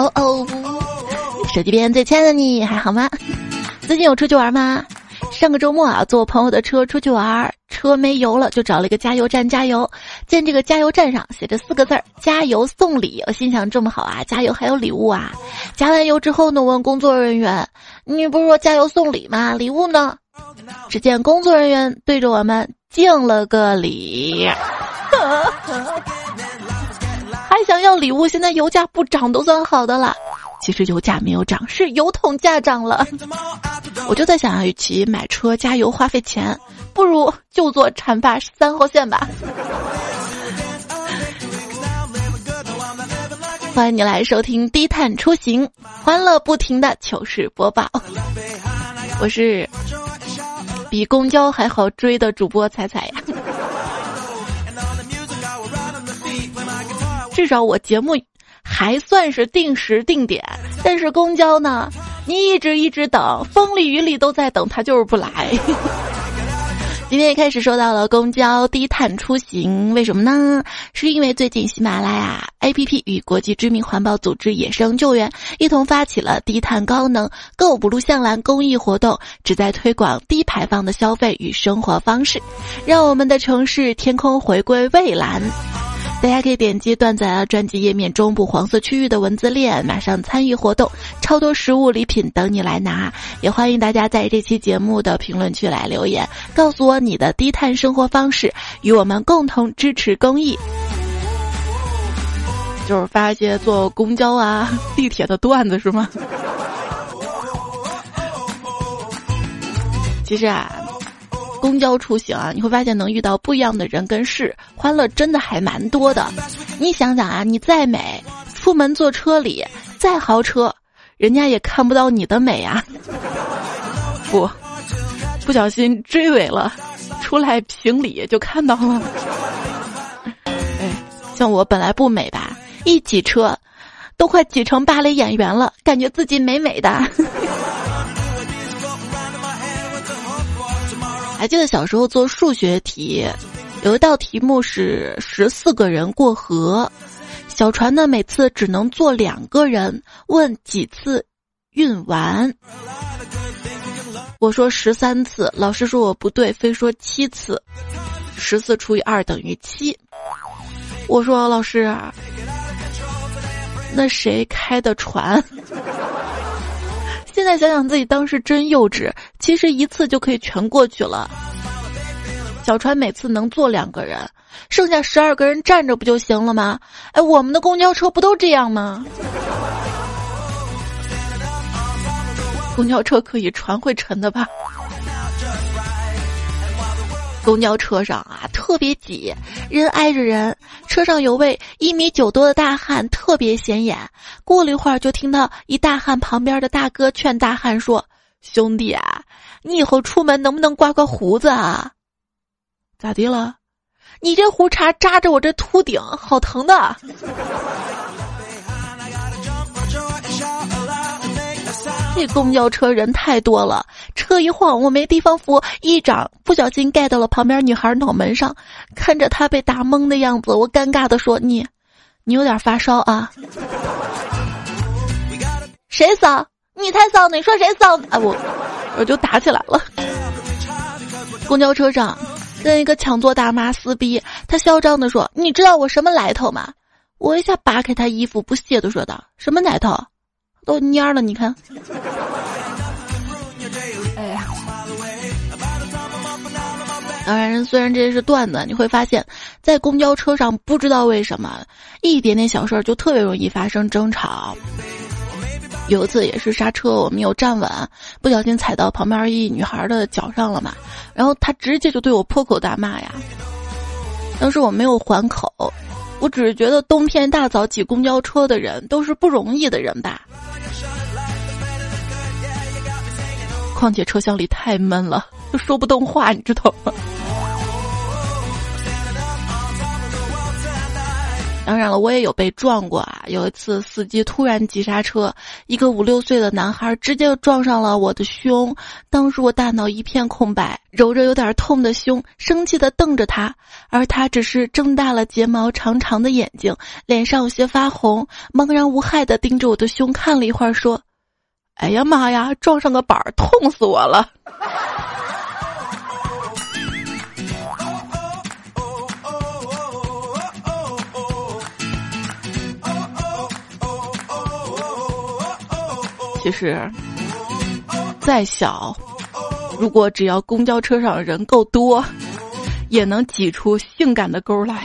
哦哦，手机边最亲爱的你还好吗？最近有出去玩吗？上个周末啊，坐我朋友的车出去玩，车没油了，就找了一个加油站加油。见这个加油站上写着四个字儿“加油送礼”，我心想这么好啊，加油还有礼物啊！加完油之后呢，问工作人员：“你不是说加油送礼吗？礼物呢？”只见工作人员对着我们敬了个礼，要礼物？现在油价不涨都算好的了。其实油价没有涨，是油桶价涨了。我就在想，与其买车加油花费钱，不如就坐浐灞三号线吧。欢迎你来收听低碳出行，欢乐不停的糗事播报。我是比公交还好追的主播彩彩呀。至少我节目。还算是定时定点，但是公交呢，你一直一直等，风里雨里都在等，他就是不来。今天一开始说到了公交低碳出行，为什么呢？是因为最近喜马拉雅 APP 与国际知名环保组织野生救援一同发起了低碳高能购不录向蓝公益活动，旨在推广低排放的消费与生活方式，让我们的城市天空回归蔚蓝。大家可以点击段子专辑页面中部黄色区域的文字链，马上参与活动，超多实物礼品等你来拿。也欢迎大家在这期节目的评论区来留言，告诉我你的低碳生活方式，与我们共同支持公益。就是发一些坐公交啊、地铁的段子是吗？其实啊。公交出行啊，你会发现能遇到不一样的人跟事，欢乐真的还蛮多的。你想想啊，你再美，出门坐车里再豪车，人家也看不到你的美啊。不，不小心追尾了，出来评理就看到了。哎，像我本来不美吧，一挤车，都快挤成芭蕾演员了，感觉自己美美的。还记得小时候做数学题，有一道题目是十四个人过河，小船呢每次只能坐两个人，问几次运完？我说十三次，老师说我不对，非说七次，十四除以二等于七。我说老师，那谁开的船？再想想自己当时真幼稚，其实一次就可以全过去了。小船每次能坐两个人，剩下十二个人站着不就行了吗？哎，我们的公交车不都这样吗？公交车可以，船会沉的吧？公交车上啊，特别挤，人挨着人。车上有位一米九多的大汉，特别显眼。过了一会儿，就听到一大汉旁边的大哥劝大汉说：“兄弟啊，你以后出门能不能刮刮胡子啊？咋的了？你这胡茬扎着我这秃顶，好疼的。”这公交车人太多了，车一晃，我没地方扶，一掌不小心盖到了旁边女孩脑门上。看着她被打懵的样子，我尴尬的说：“你，你有点发烧啊？”谁骚？你才骚！你说谁骚？啊，我我就打起来了。公交车上跟一个抢座大妈撕逼，她嚣张的说：“你知道我什么来头吗？”我一下扒开她衣服，不屑的说道：“什么来头？”都蔫了，你看。哎呀，当然，虽然这些是段子，你会发现，在公交车上，不知道为什么，一点点小事儿就特别容易发生争吵。有一次也是刹车，我没有站稳，不小心踩到旁边一女孩的脚上了嘛，然后她直接就对我破口大骂呀。当时我没有还口，我只是觉得冬天大早挤公交车的人都是不容易的人吧。况且车厢里太闷了，都说不动话，你知道吗？当然了，我也有被撞过啊。有一次，司机突然急刹车，一个五六岁的男孩直接撞上了我的胸。当时我大脑一片空白，揉着有点痛的胸，生气的瞪着他，而他只是睁大了睫毛长长的眼睛，脸上有些发红，茫然无害的盯着我的胸看了一会儿，说：“哎呀妈呀，撞上个板儿，痛死我了。” 是，再小，如果只要公交车上人够多，也能挤出性感的沟来。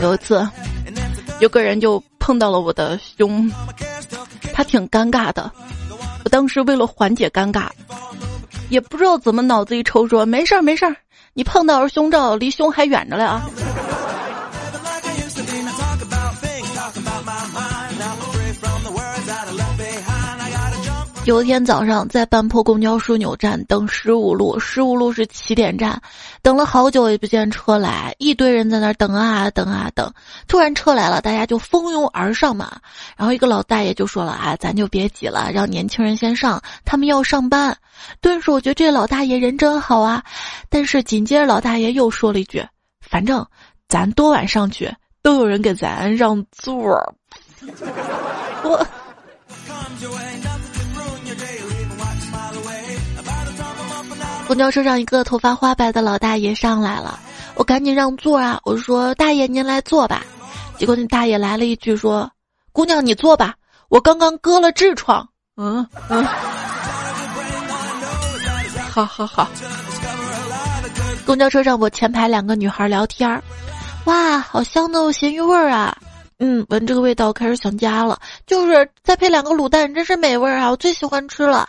有一次，有个人就碰到了我的胸，他挺尴尬的。我当时为了缓解尴尬，也不知道怎么脑子一抽说：“没事儿，没事儿，你碰到是胸罩，离胸还远着嘞啊。”有一天早上在半坡公交枢纽站等十五路，十五路是起点站，等了好久也不见车来，一堆人在那等啊等啊等，突然车来了，大家就蜂拥而上嘛。然后一个老大爷就说了：“啊，咱就别挤了，让年轻人先上，他们要上班。”顿时我觉得这老大爷人真好啊。但是紧接着老大爷又说了一句：“反正咱多晚上去，都有人给咱让座。”我。公交车上，一个头发花白的老大爷上来了，我赶紧让座啊！我说：“大爷，您来坐吧。”结果那大爷来了一句说：“姑娘，你坐吧，我刚刚割了痔疮。”嗯 嗯，好好好。公交车上，我前排两个女孩聊天儿，哇，好香的咸鱼味儿啊！嗯，闻这个味道开始想家了，就是再配两个卤蛋，真是美味啊！我最喜欢吃了，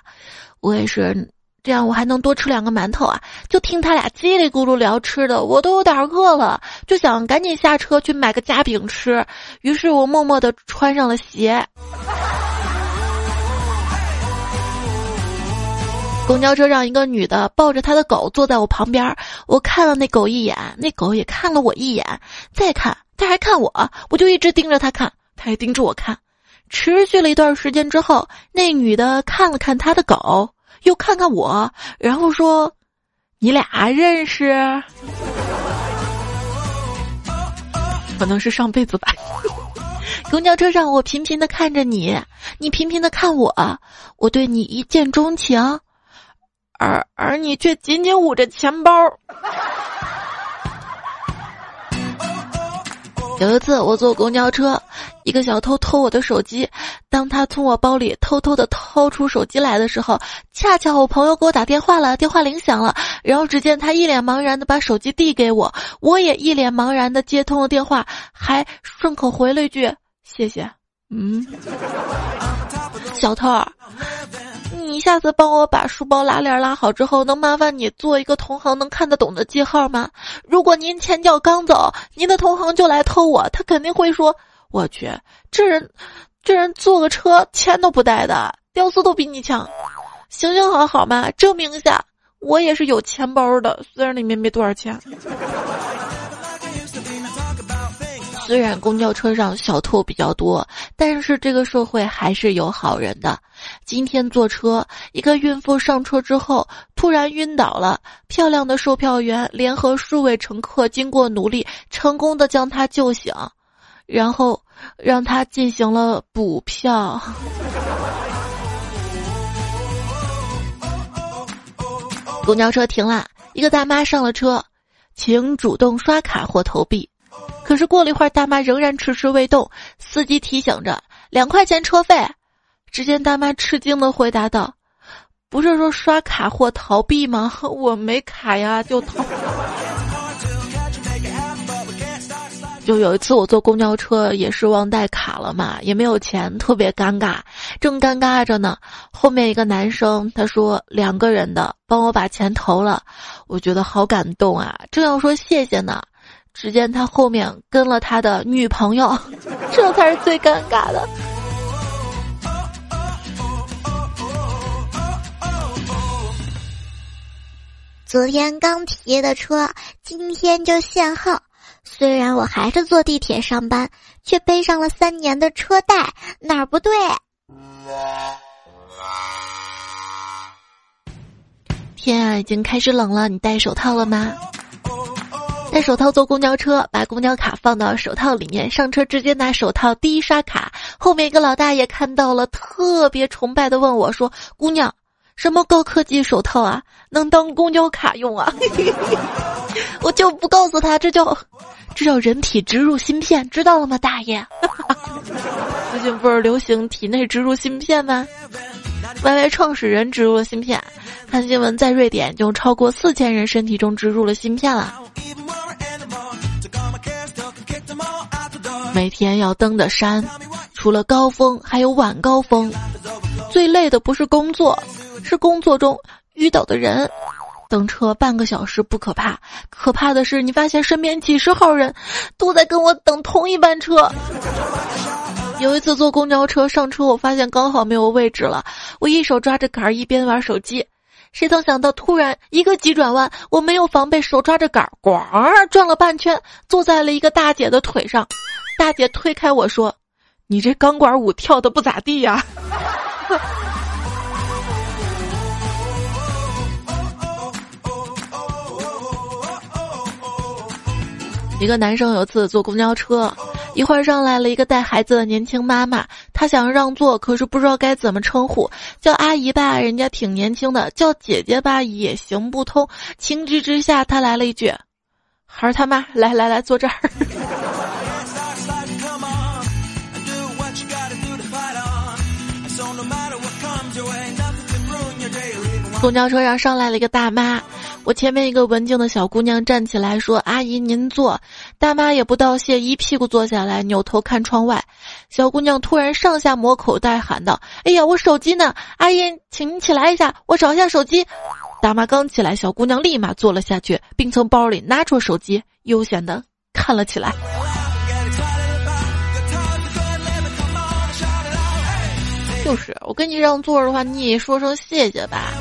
我也是。这样我还能多吃两个馒头啊！就听他俩叽里咕噜聊吃的，我都有点饿了，就想赶紧下车去买个夹饼吃。于是我默默的穿上了鞋。公交车上，一个女的抱着她的狗坐在我旁边，我看了那狗一眼，那狗也看了我一眼，再看，它还看我，我就一直盯着它看，它也盯着我看。持续了一段时间之后，那女的看了看她的狗。又看看我，然后说：“你俩认识？可能是上辈子吧。”公交车上，我频频的看着你，你频频的看我，我对你一见钟情，而而你却紧紧捂着钱包。有一次，我坐公交车。一个小偷偷我的手机，当他从我包里偷偷的掏出手机来的时候，恰巧我朋友给我打电话了，电话铃响了，然后只见他一脸茫然的把手机递给我，我也一脸茫然的接通了电话，还顺口回了一句谢谢。嗯，小偷，你下次帮我把书包拉链拉好之后，能麻烦你做一个同行能看得懂的记号吗？如果您前脚刚走，您的同行就来偷我，他肯定会说。我去，这人，这人坐个车钱都不带的，屌丝都比你强，行行好好嘛，证明一下，我也是有钱包的，虽然里面没多少钱。虽然公交车上小偷比较多，但是这个社会还是有好人的。今天坐车，一个孕妇上车之后突然晕倒了，漂亮的售票员联合数位乘客，经过努力，成功的将她救醒。然后让他进行了补票。公交车停了，一个大妈上了车，请主动刷卡或投币。可是过了一会儿，大妈仍然迟迟未动。司机提醒着：“两块钱车费。”只见大妈吃惊的回答道：“不是说刷卡或逃避吗？我没卡呀，就逃。”就有一次我坐公交车也是忘带卡了嘛，也没有钱，特别尴尬。正尴尬着呢，后面一个男生他说两个人的，帮我把钱投了，我觉得好感动啊！正要说谢谢呢，只见他后面跟了他的女朋友，这才是最尴尬的。昨天刚提的车，今天就限号。虽然我还是坐地铁上班，却背上了三年的车贷，哪儿不对？天啊，已经开始冷了，你戴手套了吗？戴手套坐公交车，把公交卡放到手套里面，上车直接拿手套第一刷卡。后面一个老大爷看到了，特别崇拜的问我说：“姑娘。”什么高科技手套啊，能当公交卡用啊？我就不告诉他，这叫这叫人体植入芯片，知道了吗，大爷？最近不是流行体内植入芯片吗？Y Y 创始人植入了芯片，看新闻，在瑞典就超过四千人身体中植入了芯片了。每天要登的山，除了高峰，还有晚高峰。最累的不是工作。是工作中遇到的人，等车半个小时不可怕，可怕的是你发现身边几十号人都在跟我等同一班车。有一次坐公交车上车，我发现刚好没有位置了，我一手抓着杆儿一边玩手机，谁曾想到突然一个急转弯，我没有防备，手抓着杆儿，咣转了半圈，坐在了一个大姐的腿上。大姐推开我说：“你这钢管舞跳的不咋地呀。” 一个男生有次坐公交车，一会儿上来了一个带孩子的年轻妈妈，他想让座，可是不知道该怎么称呼，叫阿姨吧，人家挺年轻的；叫姐姐吧，也行不通。情急之下，他来了一句：“孩儿他妈，来来来，坐这儿。”公交车上上来了一个大妈。我前面一个文静的小姑娘站起来说：“阿姨您坐。”大妈也不道谢，一屁股坐下来，扭头看窗外。小姑娘突然上下摸口袋，喊道：“哎呀，我手机呢？阿姨，请您起来一下，我找一下手机。”大妈刚起来，小姑娘立马坐了下去，并从包里拿出手机，悠闲的看了起来。就是我跟你让座的话，你也说声谢谢吧。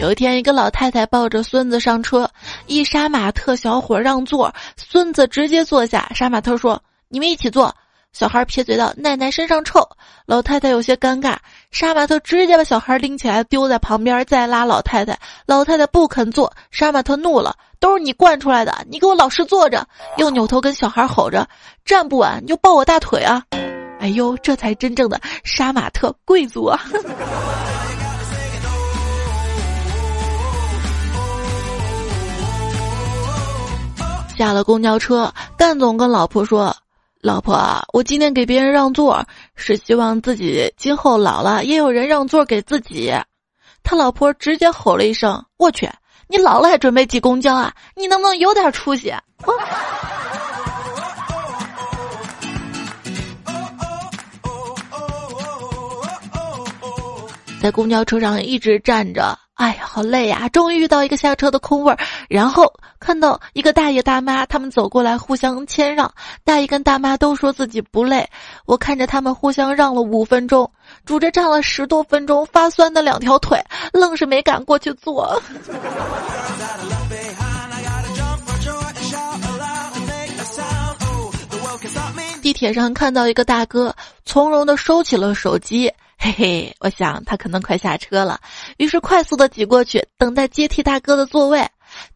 有一天，一个老太太抱着孙子上车，一杀马特小伙让座，孙子直接坐下。杀马特说：“你们一起坐。”小孩撇嘴道：“奶奶身上臭。”老太太有些尴尬，杀马特直接把小孩拎起来丢在旁边，再拉老太太。老太太不肯坐，杀马特怒了：“都是你惯出来的，你给我老实坐着！”又扭头跟小孩吼着：“站不稳你就抱我大腿啊！”哎呦，这才真正的杀马特贵族啊！下了公交车，干总跟老婆说：“老婆，我今天给别人让座，是希望自己今后老了也有人让座给自己。”他老婆直接吼了一声：“我去，你老了还准备挤公交啊？你能不能有点出息？”在公交车上一直站着。哎呀，好累呀！终于遇到一个下车的空位儿，然后看到一个大爷大妈，他们走过来互相谦让。大爷跟大妈都说自己不累，我看着他们互相让了五分钟，拄着站了十多分钟，发酸的两条腿，愣是没敢过去坐。地铁上看到一个大哥，从容的收起了手机。嘿嘿，我想他可能快下车了，于是快速的挤过去，等待接替大哥的座位。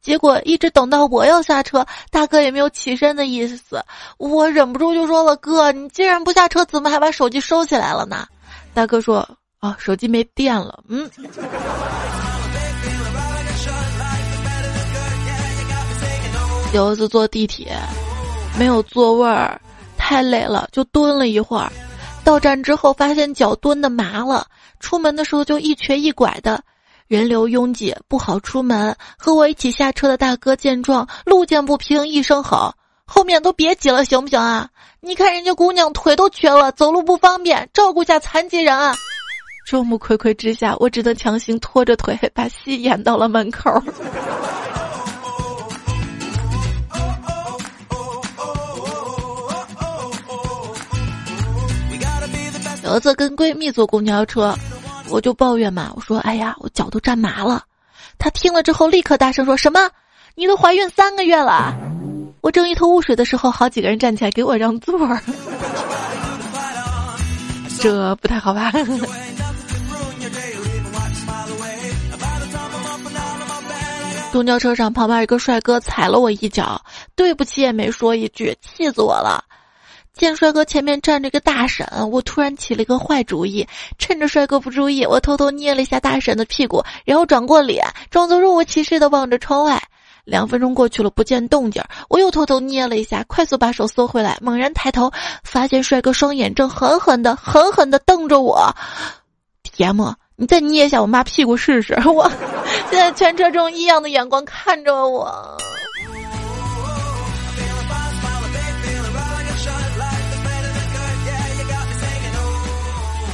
结果一直等到我要下车，大哥也没有起身的意思。我忍不住就说了：“哥，你既然不下车，怎么还把手机收起来了呢？”大哥说：“啊，手机没电了。”嗯。有一次坐地铁，没有座位儿，太累了，就蹲了一会儿。到站之后，发现脚蹲的麻了，出门的时候就一瘸一拐的，人流拥挤，不好出门。和我一起下车的大哥见状，路见不平一声吼：“后面都别挤了，行不行啊？你看人家姑娘腿都瘸了，走路不方便，照顾下残疾人啊！”众目睽睽之下，我只能强行拖着腿把戏演到了门口。儿子跟闺蜜坐公交车，我就抱怨嘛，我说：“哎呀，我脚都站麻了。”他听了之后立刻大声说：“什么？你都怀孕三个月了？”我正一头雾水的时候，好几个人站起来给我让座儿，这不太好吧？公交车上旁边一个帅哥踩了我一脚，对不起也没说一句，气死我了。见帅哥前面站着个大婶，我突然起了一个坏主意，趁着帅哥不注意，我偷偷捏了一下大婶的屁股，然后转过脸，装作若无其事的望着窗外。两分钟过去了，不见动静，我又偷偷捏了一下，快速把手缩回来，猛然抬头，发现帅哥双眼正狠狠的、狠狠的瞪着我。天么？你再捏一下我妈屁股试试！我 现在全车中异样的眼光看着我。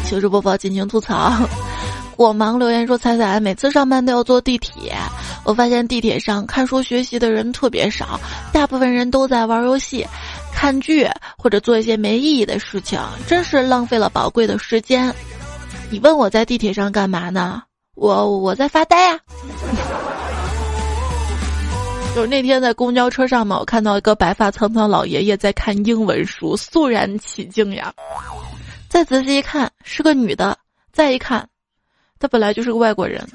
糗事播报，尽情吐槽。我忙留言说：“彩彩每次上班都要坐地铁，我发现地铁上看书学习的人特别少，大部分人都在玩游戏、看剧或者做一些没意义的事情，真是浪费了宝贵的时间。”你问我在地铁上干嘛呢？我我在发呆啊。就是那天在公交车上嘛，我看到一个白发苍苍老爷爷在看英文书，肃然起敬呀。再仔细一看，是个女的；再一看，他本来就是个外国人。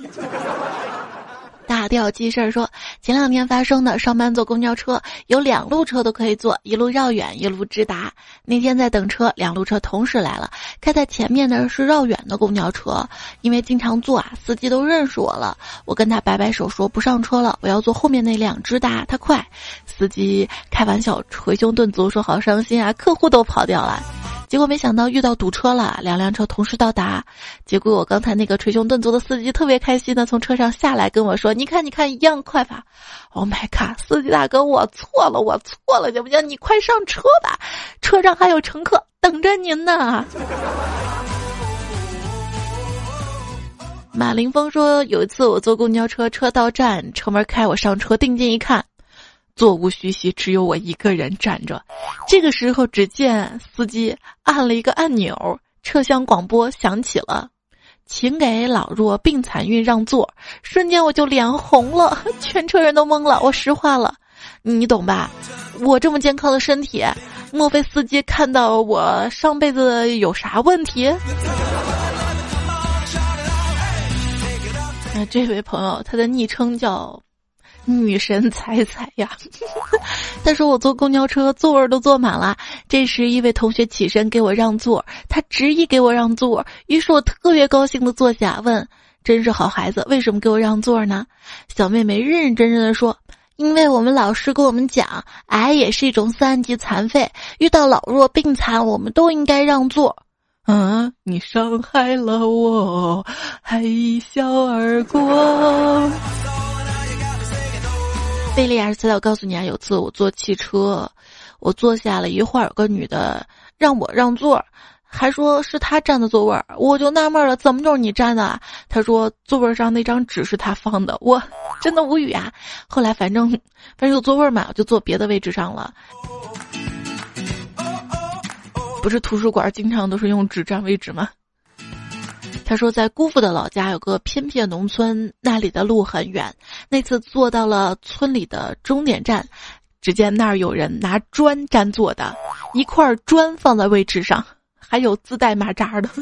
大调记事儿说，前两天发生的，上班坐公交车，有两路车都可以坐，一路绕远，一路直达。那天在等车，两路车同时来了，开在前面的是绕远的公交车，因为经常坐啊，司机都认识我了。我跟他摆摆手说不上车了，我要坐后面那辆直达，它快。司机开玩笑，捶胸顿足说好伤心啊，客户都跑掉了。结果没想到遇到堵车了，两辆车同时到达。结果我刚才那个捶胸顿足的司机特别开心的从车上下来跟我说：“你看，你看，一样快吧！”Oh my god，司机大哥，我错了，我错了，行不行？你快上车吧，车上还有乘客等着您呢。马林峰说：“有一次我坐公交车，车到站，车门开，我上车，定睛一看。”座无虚席，只有我一个人站着。这个时候，只见司机按了一个按钮，车厢广播响起了：“请给老弱病残孕让座。”瞬间我就脸红了，全车人都懵了。我实话了，你懂吧？我这么健康的身体，莫非司机看到我上辈子有啥问题？那这位朋友，他的昵称叫。女神踩踩呀，他说我坐公交车座位都坐满了。这时一位同学起身给我让座，他执意给我让座，于是我特别高兴的坐下，问：“真是好孩子，为什么给我让座呢？”小妹妹认认真真的说：“因为我们老师跟我们讲，癌也是一种三级残废，遇到老弱病残，我们都应该让座。”嗯，你伤害了我，还一笑而过。贝利亚斯，料告诉你啊，有次我坐汽车，我坐下了一会儿，有个女的让我让座，还说是她占的座位儿，我就纳闷了，怎么就是你占的？她说座位上那张纸是她放的，我真的无语啊。后来反正反正有座位嘛，我就坐别的位置上了。不是图书馆经常都是用纸占位置吗？他说，在姑父的老家有个偏僻农村，那里的路很远。那次坐到了村里的终点站，只见那儿有人拿砖占座的，一块砖放在位置上，还有自带马扎的。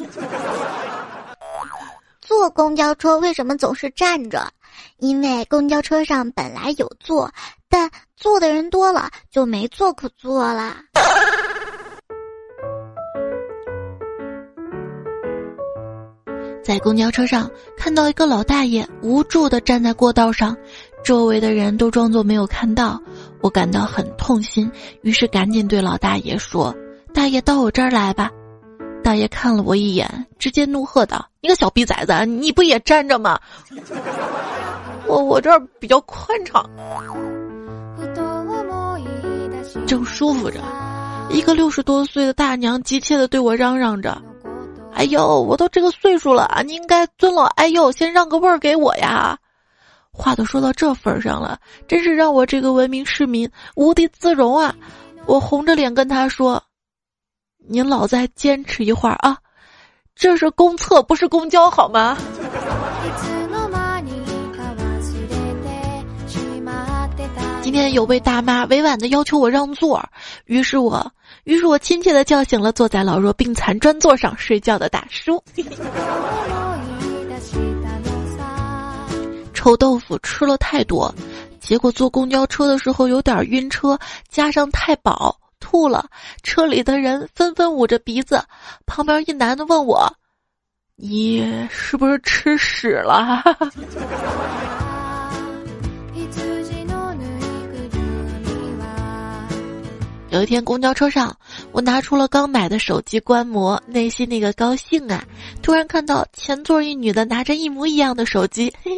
坐公交车为什么总是站着？因为公交车上本来有座，但坐的人多了，就没座可坐了。在公交车上看到一个老大爷无助的站在过道上，周围的人都装作没有看到，我感到很痛心，于是赶紧对老大爷说：“大爷到我这儿来吧。”大爷看了我一眼，直接怒喝道：“你个小逼崽子，你不也站着吗？我我这儿比较宽敞，正舒服着。”一个六十多岁的大娘急切的对我嚷嚷着。哎呦，我都这个岁数了啊！你应该尊老爱幼，先让个位儿给我呀。话都说到这份上了，真是让我这个文明市民无地自容啊！我红着脸跟他说：“您老再坚持一会儿啊。”这是公厕，不是公交，好吗？今天有位大妈委婉的要求我让座，于是我，于是我亲切的叫醒了坐在老弱病残专座上睡觉的大叔。臭豆腐吃了太多，结果坐公交车的时候有点晕车，加上太饱吐了。车里的人纷纷捂着鼻子，旁边一男的问我：“你是不是吃屎了？” 有一天公交车上，我拿出了刚买的手机观摩，内心那个高兴啊！突然看到前座一女的拿着一模一样的手机，嘿嘿，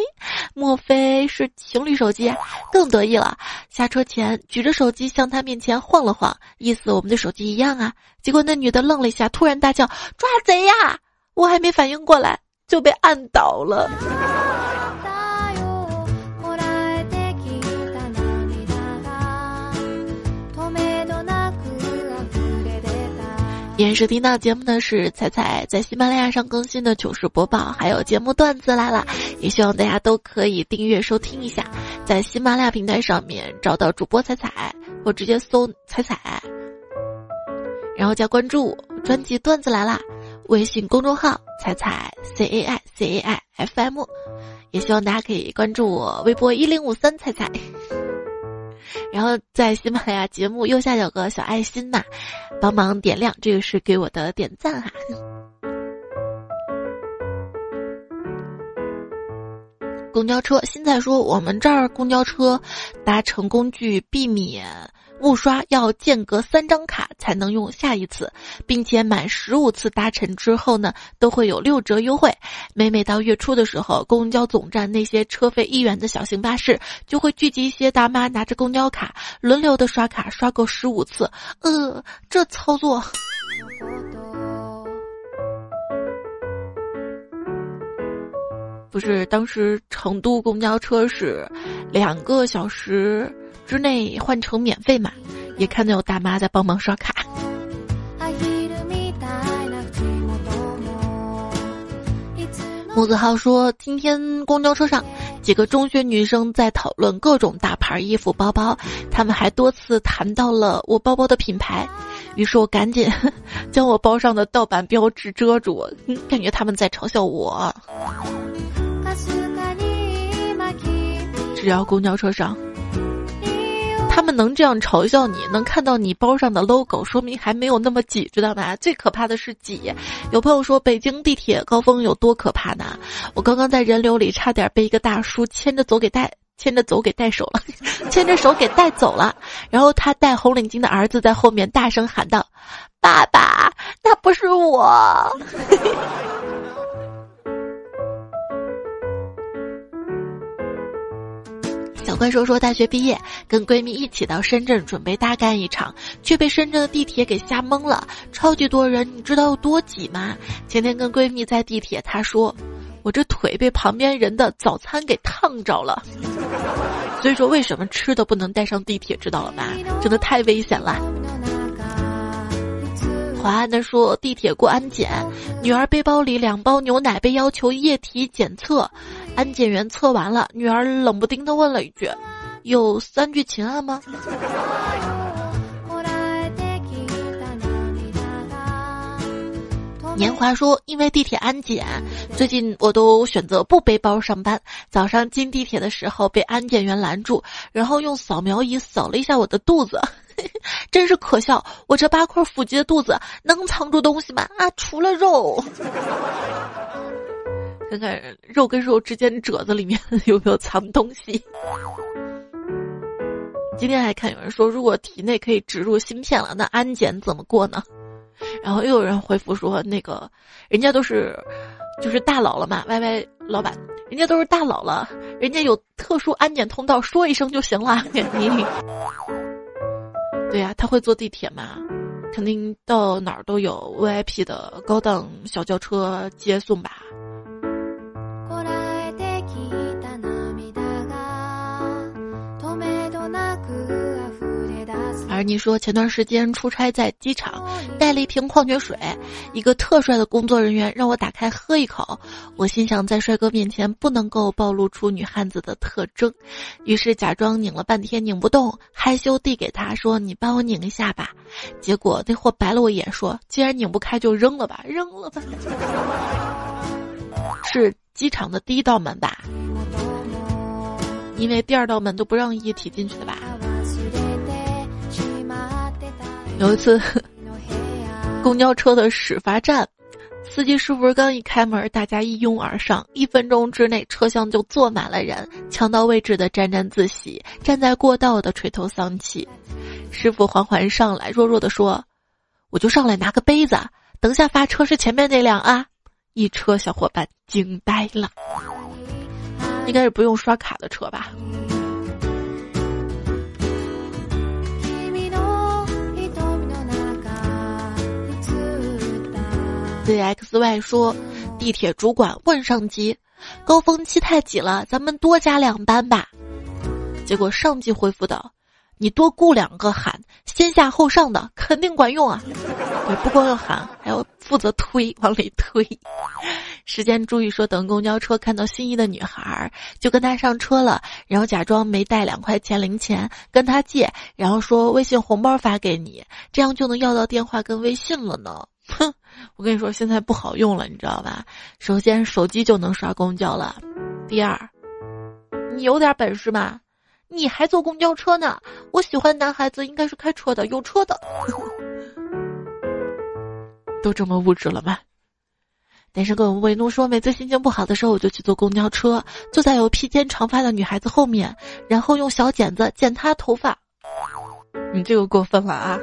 莫非是情侣手机？更得意了。下车前举着手机向她面前晃了晃，意思我们的手机一样啊。结果那女的愣了一下，突然大叫：“抓贼呀！”我还没反应过来，就被按倒了。天收听到节目的是彩彩在喜马拉雅上更新的糗事播报，还有节目段子来了，也希望大家都可以订阅收听一下，在喜马拉雅平台上面找到主播彩彩，或直接搜彩彩，然后加关注，专辑段子来啦，微信公众号彩彩 C A I C A I F M，也希望大家可以关注我微博一零五三彩彩。然后在喜马拉雅节目右下角有个小爱心嘛，帮忙点亮，这个是给我的点赞哈。公交车，现在说我们这儿公交车搭乘工具避免。误刷要间隔三张卡才能用下一次，并且满十五次搭乘之后呢，都会有六折优惠。每每到月初的时候，公交总站那些车费一元的小型巴士就会聚集一些大妈，拿着公交卡轮流的刷卡，刷够十五次。呃，这操作，不是当时成都公交车是两个小时。之内换成免费码，也看到有大妈在帮忙刷卡。木子浩说：“今天公交车上，几个中学女生在讨论各种大牌衣服、包包，他们还多次谈到了我包包的品牌。于是我赶紧 将我包上的盗版标志遮住，感觉他们在嘲笑我。只要公交车上。”他们能这样嘲笑你，能看到你包上的 logo，说明还没有那么挤，知道吧？最可怕的是挤。有朋友说北京地铁高峰有多可怕呢？我刚刚在人流里差点被一个大叔牵着走给带，牵着走给带手了，牵着手给带走了。然后他戴红领巾的儿子在后面大声喊道：“爸爸，那不是我。” 小怪兽说：“大学毕业，跟闺蜜一起到深圳准备大干一场，却被深圳的地铁给吓懵了，超级多人，你知道有多挤吗？前天跟闺蜜在地铁，她说我这腿被旁边人的早餐给烫着了。所以说，为什么吃的不能带上地铁，知道了吧？真的太危险了。”华安的说：“地铁过安检，女儿背包里两包牛奶被要求液体检测。”安检员测完了，女儿冷不丁的问了一句：“有三聚氰胺吗？”年华说：“因为地铁安检，最近我都选择不背包上班。早上进地铁的时候被安检员拦住，然后用扫描仪扫了一下我的肚子，真是可笑！我这八块腹肌的肚子能藏住东西吗？啊，除了肉。”看看肉跟肉之间褶子里面 有没有藏东西。今天还看有人说，如果体内可以植入芯片了，那安检怎么过呢？然后又有人回复说，那个人家都是就是大佬了嘛，Y Y 老板，人家都是大佬了，人家有特殊安检通道，说一声就行了。对呀，他会坐地铁吗？肯定到哪儿都有 VIP 的高档小轿车接送吧。你说前段时间出差在机场，带了一瓶矿泉水，一个特帅的工作人员让我打开喝一口，我心想在帅哥面前不能够暴露出女汉子的特征，于是假装拧了半天拧不动，害羞递给他说：“你帮我拧一下吧。”结果那货白了我一眼说：“既然拧不开就扔了吧，扔了吧。”是机场的第一道门吧？因为第二道门都不让液体进去的吧？有一次，公交车的始发站，司机师傅刚一开门，大家一拥而上，一分钟之内车厢就坐满了人，抢到位置的沾沾自喜，站在过道的垂头丧气。师傅缓缓上来，弱弱的说：“我就上来拿个杯子，等下发车是前面那辆啊。”一车小伙伴惊呆了，应该是不用刷卡的车吧。ZXY 说：“地铁主管问上级，高峰期太挤了，咱们多加两班吧。”结果上级回复道：“你多雇两个喊先下后上的，肯定管用啊！对，不光要喊，还要负责推，往里推。”时间注意说，等公交车看到心仪的女孩，就跟她上车了，然后假装没带两块钱零钱跟她借，然后说微信红包发给你，这样就能要到电话跟微信了呢。哼，我跟你说，现在不好用了，你知道吧？首先手机就能刷公交了，第二，你有点本事吗？你还坐公交车呢？我喜欢男孩子应该是开车的，有车的。都这么物质了吗？男生跟我们唯奴说，每次心情不好的时候，我就去坐公交车，坐在有披肩长发的女孩子后面，然后用小剪子剪她头发。你这个过分了啊！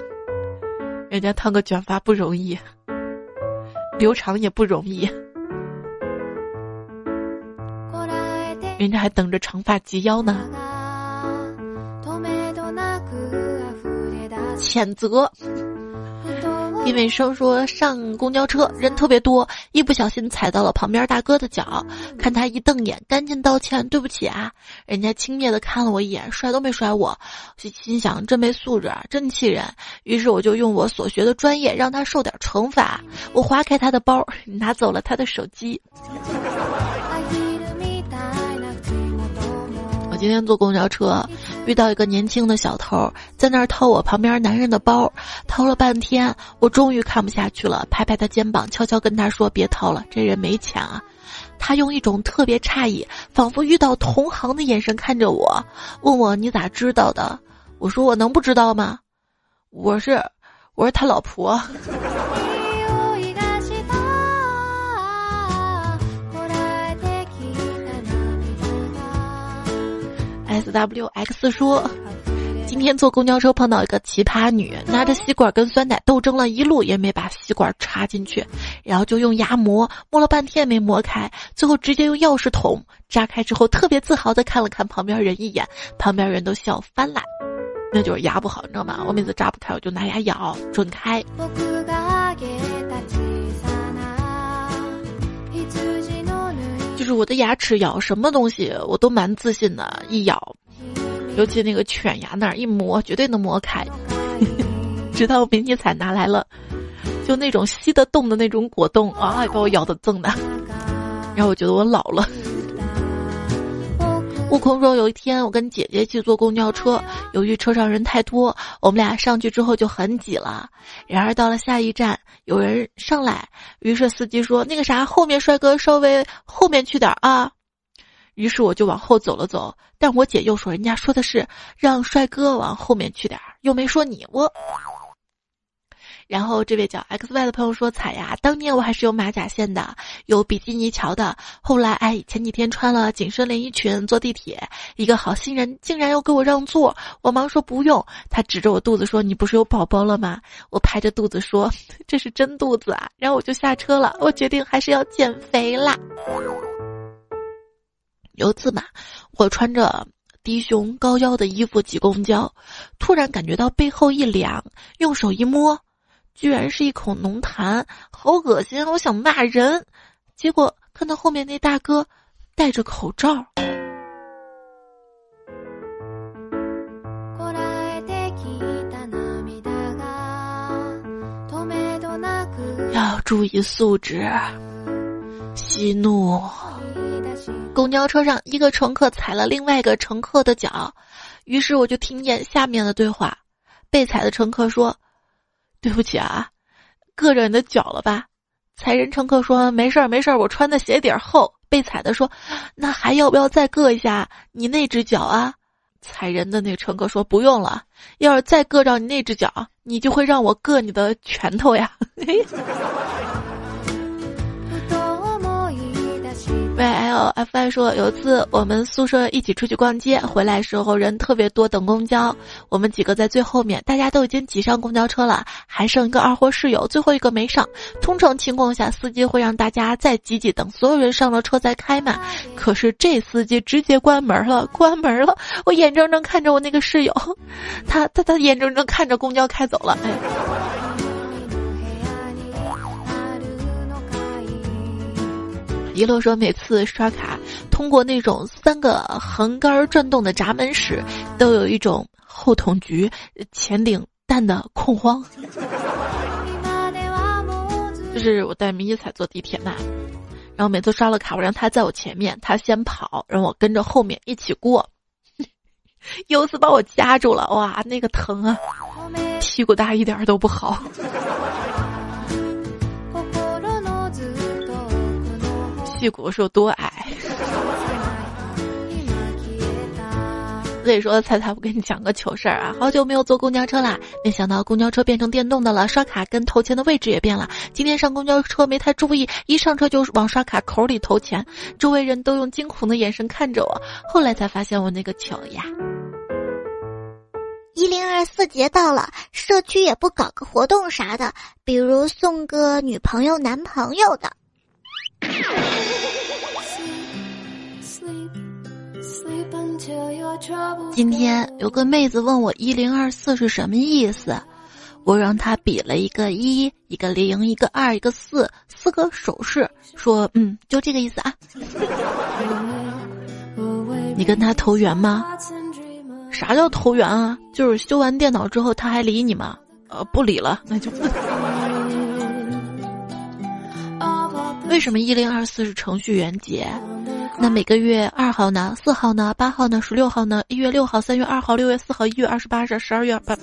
人家烫个卷发不容易，留长也不容易，人家还等着长发及腰呢。谴责。因为生说上公交车人特别多，一不小心踩到了旁边大哥的脚，看他一瞪眼，赶紧道歉，对不起啊！人家轻蔑的看了我一眼，甩都没甩我，心想真没素质啊，真气人。于是我就用我所学的专业让他受点惩罚，我划开他的包，拿走了他的手机。我今天坐公交车。遇到一个年轻的小偷，在那儿掏我旁边男人的包，掏了半天，我终于看不下去了，拍拍他肩膀，悄悄跟他说：“别掏了，这人没钱啊。”他用一种特别诧异，仿佛遇到同行的眼神看着我，问我：“你咋知道的？”我说：“我能不知道吗？我是，我是他老婆。” S W X 说：“今天坐公交车碰到一个奇葩女，拿着吸管跟酸奶斗争了一路，也没把吸管插进去，然后就用牙磨磨了半天没磨开，最后直接用钥匙捅扎开之后，特别自豪的看了看旁边人一眼，旁边人都笑翻了。那就是牙不好，你知道吗？我每次扎不开，我就拿牙咬准开。”我的牙齿咬什么东西我都蛮自信的，一咬，尤其那个犬牙那儿一磨，绝对能磨开。直到迷你彩拿来了，就那种吸得动的那种果冻啊，把我咬的锃的，然后我觉得我老了。悟空说：“有一天，我跟姐姐去坐公交车，由于车上人太多，我们俩上去之后就很挤了。然而到了下一站，有人上来，于是司机说：‘那个啥，后面帅哥稍微后面去点啊。’于是我就往后走了走，但我姐又说，人家说的是让帅哥往后面去点又没说你我。”然后这位叫 X Y 的朋友说：“彩呀，当年我还是有马甲线的，有比基尼桥的。后来，哎，前几天穿了紧身连衣裙坐地铁，一个好心人竟然要给我让座，我忙说不用。他指着我肚子说：‘你不是有宝宝了吗？’我拍着肚子说：‘ 这是真肚子啊！’然后我就下车了。我决定还是要减肥啦。有次嘛，我穿着低胸高腰的衣服挤公交，突然感觉到背后一凉，用手一摸。”居然是一口浓痰好恶心我想骂人。结果看到后面那大哥戴着口罩要注意素质息怒。公交车上一个乘客踩了另外一个乘客的脚于是我就听见下面的对话。被踩的乘客说对不起啊，硌着你的脚了吧？”踩人乘客说：“没事儿，没事儿，我穿的鞋底厚。”被踩的说：“那还要不要再硌一下你那只脚啊？”踩人的那乘客说：“不用了，要是再硌着你那只脚，你就会让我硌你的拳头呀。”喂 L F I 说，有一次我们宿舍一起出去逛街，回来时候人特别多，等公交，我们几个在最后面，大家都已经挤上公交车了，还剩一个二货室友，最后一个没上。通常情况下，司机会让大家再挤挤，等所有人上了车再开嘛。可是这司机直接关门了，关门了，我眼睁睁看着我那个室友，他他他眼睁睁看着公交开走了，哎。一路说，每次刷卡通过那种三个横杆转动的闸门时，都有一种后桶局前顶蛋的恐慌。就是我带迷彩坐地铁嘛，然后每次刷了卡，我让他在我前面，他先跑，让我跟着后面一起过。有次把我夹住了，哇，那个疼啊！屁股大一点都不好。屁股是有多矮？所以说，猜猜我跟你讲个糗事儿啊！好久没有坐公交车啦，没想到公交车变成电动的了，刷卡跟投钱的位置也变了。今天上公交车没太注意，一上车就往刷卡口里投钱，周围人都用惊恐的眼神看着我。后来才发现我那个糗呀！一零二四节到了，社区也不搞个活动啥的，比如送个女朋友、男朋友的。今天有个妹子问我一零二四是什么意思，我让她比了一个一，一个零，一个二，一个四，四个手势，说嗯，就这个意思啊。你跟他投缘吗？啥叫投缘啊？就是修完电脑之后他还理你吗？呃，不理了，那就不。为什么一零二四是程序员节？那每个月二号呢？四号呢？八号呢？十六号呢？一月六号、三月二号、六月四号、一月二十八日、十二月八，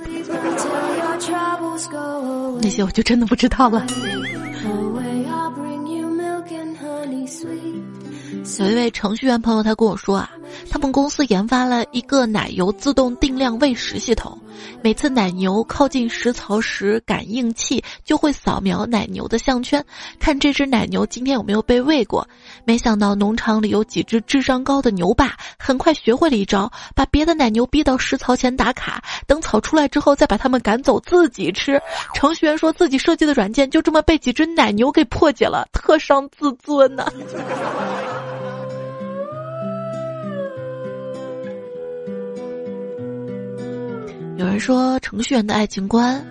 那些我就真的不知道了。有一位程序员朋友，他跟我说啊，他们公司研发了一个奶油自动定量喂食系统，每次奶牛靠近食槽时，感应器就会扫描奶牛的项圈，看这只奶牛今天有没有被喂过。没想到农场里有几只智商高的牛爸，很快学会了一招，把别的奶牛逼到食槽前打卡，等草出来之后再把它们赶走自己吃。程序员说自己设计的软件就这么被几只奶牛给破解了，特伤自尊呢。有人说，程序员的爱情观，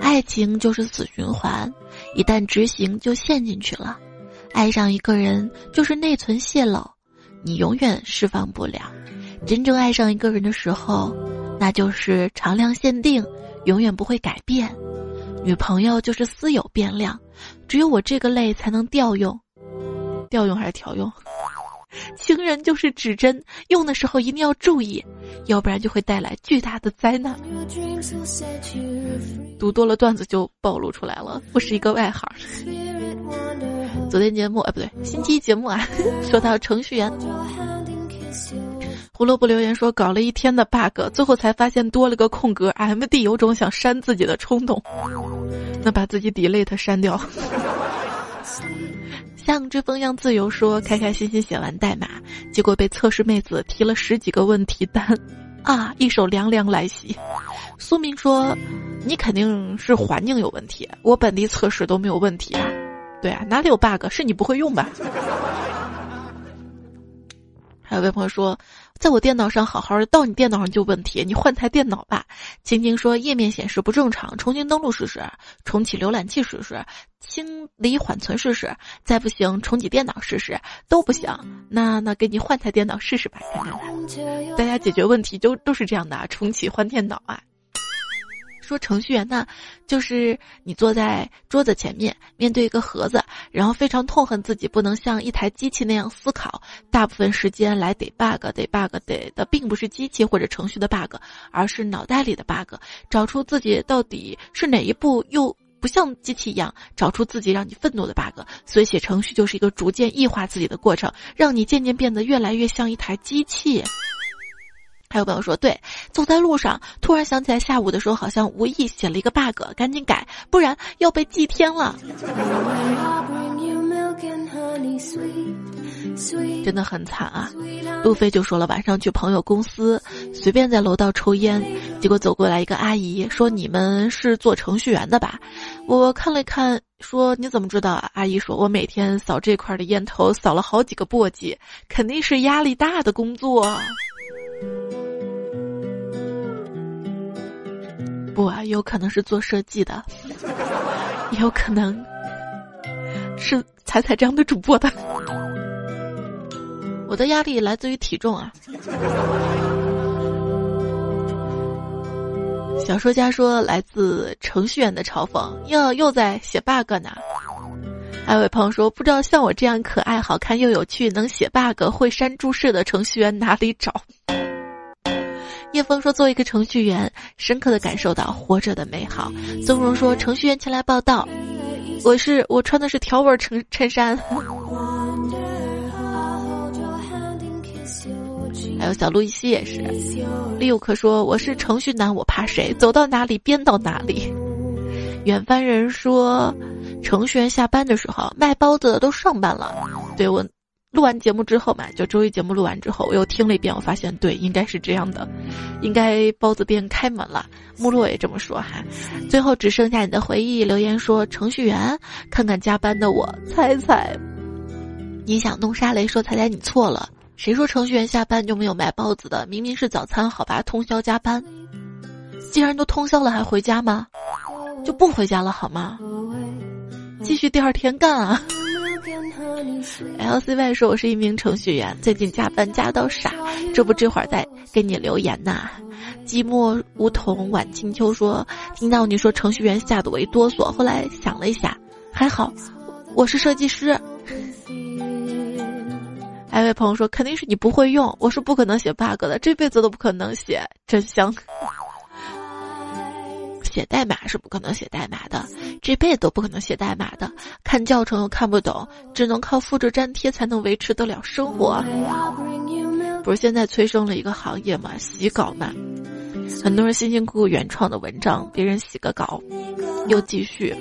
爱情就是死循环，一旦执行就陷进去了。爱上一个人就是内存泄漏，你永远释放不了。真正爱上一个人的时候，那就是常量限定，永远不会改变。女朋友就是私有变量，只有我这个类才能调用，调用还是调用？情人就是指针，用的时候一定要注意，要不然就会带来巨大的灾难。读多了段子就暴露出来了，不是一个外行。昨天节目啊，不对，星期一节目啊，说到程序员，胡萝卜留言说搞了一天的 bug，最后才发现多了个空格，MD 有种想删自己的冲动，那把自己 delete 删掉。像之风样自由说，开开心心写完代码，结果被测试妹子提了十几个问题单，啊，一手凉凉来袭。苏明说，你肯定是环境有问题，我本地测试都没有问题啊。对啊，哪里有 bug？是你不会用吧？还有位朋友说。在我电脑上好好的，到你电脑上就问题，你换台电脑吧。晶晶说页面显示不正常，重新登录试试，重启浏览器试试，清理缓存试试，再不行重启电脑试试，都不行。那那给你换台电脑试试吧，大家解决问题都都是这样的，重启换电脑啊。说程序员呢，就是你坐在桌子前面，面对一个盒子，然后非常痛恨自己不能像一台机器那样思考，大部分时间来得 bug 得 bug 得的并不是机器或者程序的 bug，而是脑袋里的 bug，找出自己到底是哪一步又不像机器一样，找出自己让你愤怒的 bug。所以写程序就是一个逐渐异化自己的过程，让你渐渐变得越来越像一台机器。还有朋友说，对，走在路上突然想起来，下午的时候好像无意写了一个 bug，赶紧改，不然要被祭天了。真的很惨啊！路飞就说了，晚上去朋友公司，随便在楼道抽烟，结果走过来一个阿姨说：“你们是做程序员的吧？”我看了看，说：“你怎么知道？”阿姨说：“我每天扫这块的烟头，扫了好几个簸箕，肯定是压力大的工作。”不啊，有可能是做设计的，也有可能是彩彩这样的主播的。我的压力来自于体重啊。小说家说来自程序员的嘲讽，又又在写 bug 呢。还有位朋友说，不知道像我这样可爱、好看又有趣、能写 bug、会删注释的程序员哪里找？叶枫说：“作为一个程序员，深刻的感受到活着的美好。”宗荣说：“程序员前来报道，我是我穿的是条纹衬衬衫。”还有小路易西也是。六克说：“我是程序男，我怕谁？走到哪里编到哪里。”远帆人说：“程序员下班的时候，卖包子的都上班了。”对我。录完节目之后嘛，就周一节目录完之后，我又听了一遍，我发现对，应该是这样的，应该包子店开门了。目录也这么说哈。最后只剩下你的回忆留言说程序员，看看加班的我，猜猜，你想弄沙雷说猜猜你错了，谁说程序员下班就没有卖包子的？明明是早餐好吧，通宵加班。既然都通宵了，还回家吗？就不回家了好吗？继续第二天干啊。L C Y 说：“我是一名程序员，最近加班加到傻，这不这会儿在给你留言呐。”寂寞梧桐晚清秋说：“听到你说程序员，吓得我一哆嗦。后来想了一下，还好我是设计师。”还有位朋友说：“肯定是你不会用，我是不可能写 bug 的，这辈子都不可能写，真香。”写代码是不可能写代码的，这辈子都不可能写代码的。看教程又看不懂，只能靠复制粘贴才能维持得了生活。不是现在催生了一个行业嘛，洗稿嘛，很多人辛辛苦苦原创的文章，别人洗个稿，又继续。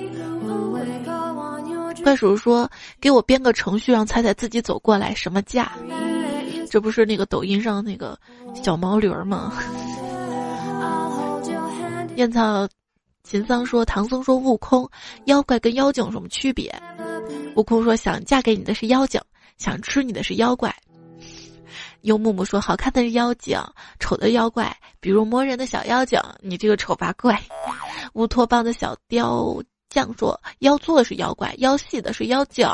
怪叔叔说：“给我编个程序，让猜猜自己走过来什么价？”这不是那个抖音上那个小毛驴儿吗？燕草。秦桑说：“唐僧说，悟空，妖怪跟妖精有什么区别？”悟空说：“想嫁给你的是妖精，想吃你的是妖怪。”幽木木说：“好看的是妖精，丑的妖怪，比如魔人的小妖精，你这个丑八怪。”乌托邦的小雕匠说：“妖做的是妖怪，妖细的是妖精。”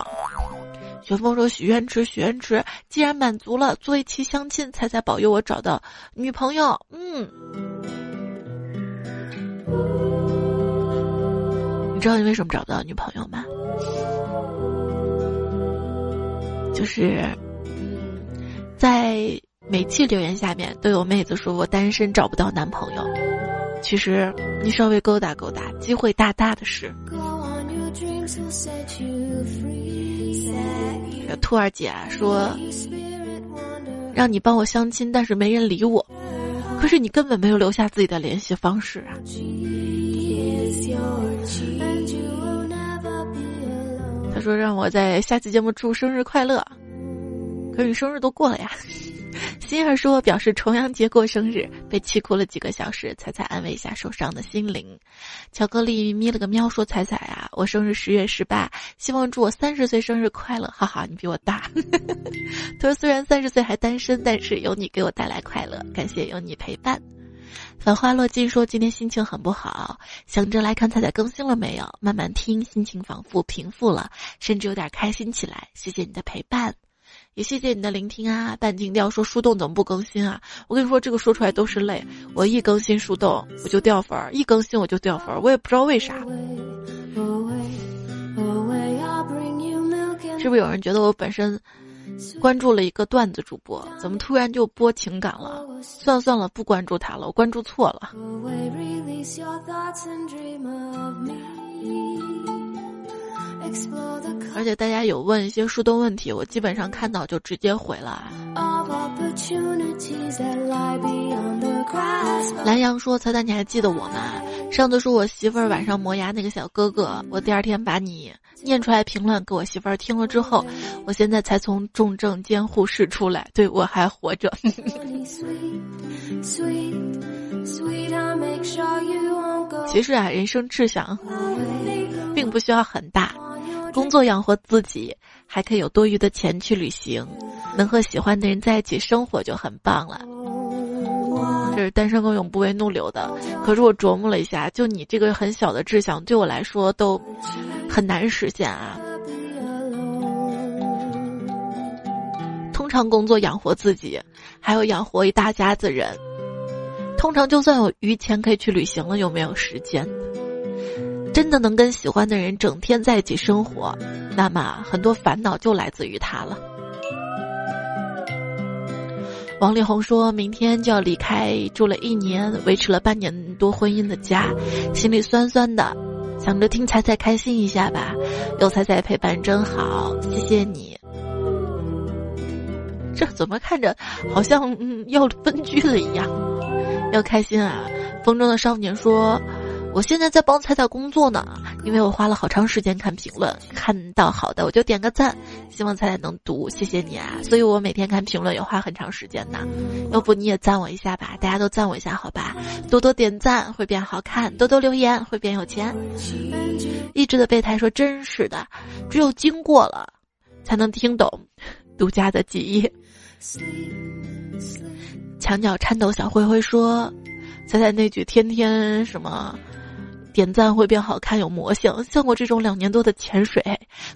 雪峰说：“许愿池，许愿池，既然满足了，做一期相亲，才才保佑我找到女朋友。”嗯。知道你为什么找不到女朋友吗？就是在每期留言下面都有妹子说我单身找不到男朋友，其实你稍微勾搭勾搭，机会大大的是。兔儿姐说让你帮我相亲，但是没人理我，可是你根本没有留下自己的联系方式啊。他说让我在下期节目祝生日快乐，可是你生日都过了呀。心儿说表示重阳节过生日，被气哭了几个小时，彩彩安慰一下受伤的心灵。巧克力眯了个喵说彩彩啊，我生日十月十八，希望祝我三十岁生日快乐。哈哈，你比我大。他说虽然三十岁还单身，但是有你给我带来快乐，感谢有你陪伴。繁花落尽说今天心情很不好，想着来看彩彩更新了没有，慢慢听，心情仿佛平复了，甚至有点开心起来。谢谢你的陪伴。也谢谢你的聆听啊。半情调说树洞怎么不更新啊？我跟你说，这个说出来都是泪。我一更新树洞我就掉粉儿，一更新我就掉粉儿，我也不知道为啥。是不是有人觉得我本身关注了一个段子主播，怎么突然就播情感了？算了算了，不关注他了，我关注错了。而且大家有问一些树洞问题，我基本上看到就直接回了。蓝阳说：“彩彩，你还记得我吗？上次说我媳妇儿晚上磨牙那个小哥哥，我第二天把你念出来评论给我媳妇儿听了之后，我现在才从重症监护室出来，对我还活着。其实啊，人生志向并不需要很大。”工作养活自己，还可以有多余的钱去旅行，能和喜欢的人在一起生活就很棒了。这是单身狗永不为怒流的。可是我琢磨了一下，就你这个很小的志向，对我来说都很难实现啊。通常工作养活自己，还有养活一大家子人。通常就算有余钱可以去旅行了，又没有时间。真的能跟喜欢的人整天在一起生活，那么很多烦恼就来自于他了。王力宏说明天就要离开住了一年、维持了半年多婚姻的家，心里酸酸的，想着听彩彩开心一下吧。有彩彩陪伴真好，谢谢你。这怎么看着好像嗯要分居了一样？要开心啊！风中的少年说。我现在在帮彩彩工作呢，因为我花了好长时间看评论，看到好的我就点个赞，希望彩彩能读，谢谢你啊！所以我每天看评论也花很长时间呢，要不你也赞我一下吧，大家都赞我一下好吧，多多点赞会变好看，多多留言会变有钱。一直的备胎说真是的，只有经过了，才能听懂独家的记忆。墙角颤抖小灰灰说，猜猜那句天天什么。点赞会变好看，有魔性。像我这种两年多的潜水，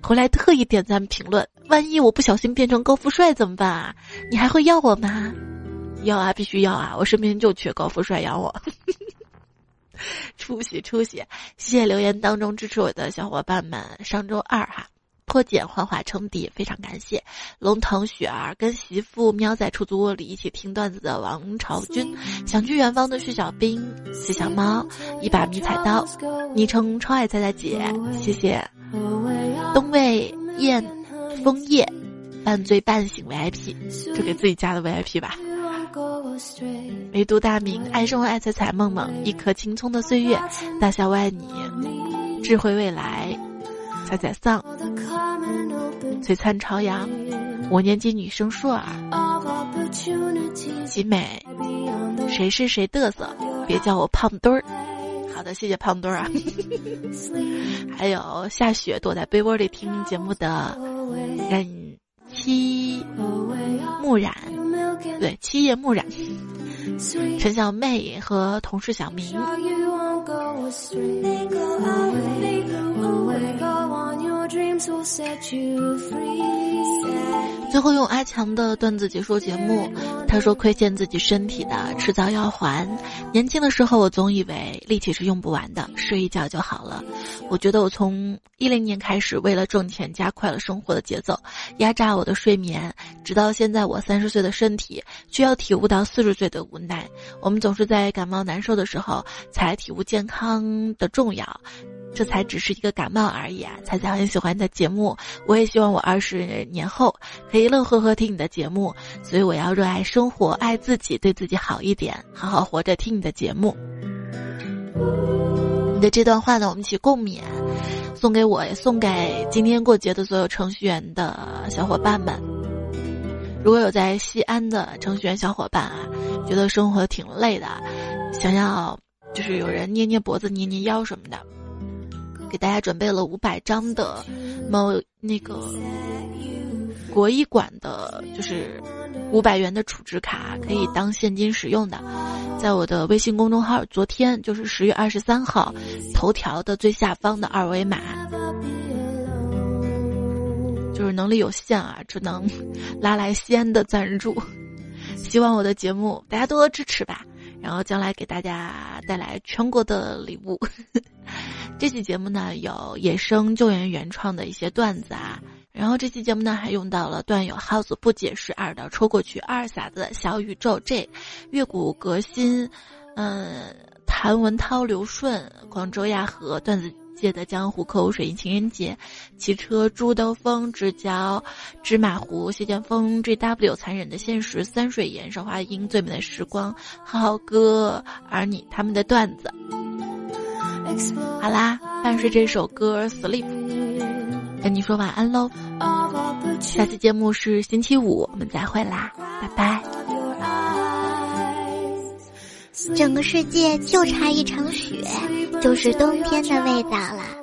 回来特意点赞评论，万一我不小心变成高富帅怎么办啊？你还会要我吗？要啊，必须要啊！我身边就缺高富帅养我。出息出息！谢谢留言当中支持我的小伙伴们。上周二哈。破茧幻化成蝶，非常感谢龙腾雪儿跟媳妇喵在出租屋里一起听段子的王朝军，想去远方的徐小兵，谢小猫，一把迷彩刀，昵称超爱菜菜姐，谢谢东魏燕枫叶，半醉半醒 VIP，就给自己加的 VIP 吧。唯独大名爱生活爱彩彩梦梦，一颗青葱的岁月，大小我爱你，智慧未来。彩彩丧，璀璨朝阳，五年级女生硕儿，集美，谁是谁嘚瑟？别叫我胖墩儿。好的，谢谢胖墩儿啊。还有下雪躲在被窝里听节目的任七木染，对，七叶木染，陈小妹和同事小明。最后用阿强的段子结束节目。他说：“亏欠自己身体的，迟早要还。年轻的时候，我总以为力气是用不完的，睡一觉就好了。我觉得我从一零年开始，为了挣钱，加快了生活的节奏，压榨我的睡眠，直到现在，我三十岁的身体，却要体悟到四十岁的无奈。我们总是在感冒难受的时候，才体悟健康的重要。”这才只是一个感冒而已啊！彩彩很喜欢你的节目，我也希望我二十年后可以乐呵呵听你的节目，所以我要热爱生活，爱自己，对自己好一点，好好活着，听你的节目。你的这段话呢，我们一起共勉，送给我，也送给今天过节的所有程序员的小伙伴们。如果有在西安的程序员小伙伴啊，觉得生活挺累的，想要就是有人捏捏脖子、捏捏腰什么的。给大家准备了五百张的某那个国医馆的，就是五百元的储值卡，可以当现金使用的。在我的微信公众号，昨天就是十月二十三号，头条的最下方的二维码，就是能力有限啊，只能 拉来西安的赞助。希望我的节目大家多多支持吧，然后将来给大家带来全国的礼物。这期节目呢有野生救援原创的一些段子啊，然后这期节目呢还用到了段友耗子不解释二的抽过去二傻子小宇宙 J，月谷革新，嗯，谭文涛刘顺广州亚和段子。界的江湖口水情人节，骑车朱兜风直角芝麻糊谢剑锋 J W 残忍的现实三水岩韶华音最美的时光浩浩哥而你他们的段子，好啦，伴随这首歌 Sleep，跟你说晚安喽。下期节目是星期五，我们再会啦，拜拜。整个世界就差一场雪，就是冬天的味道了。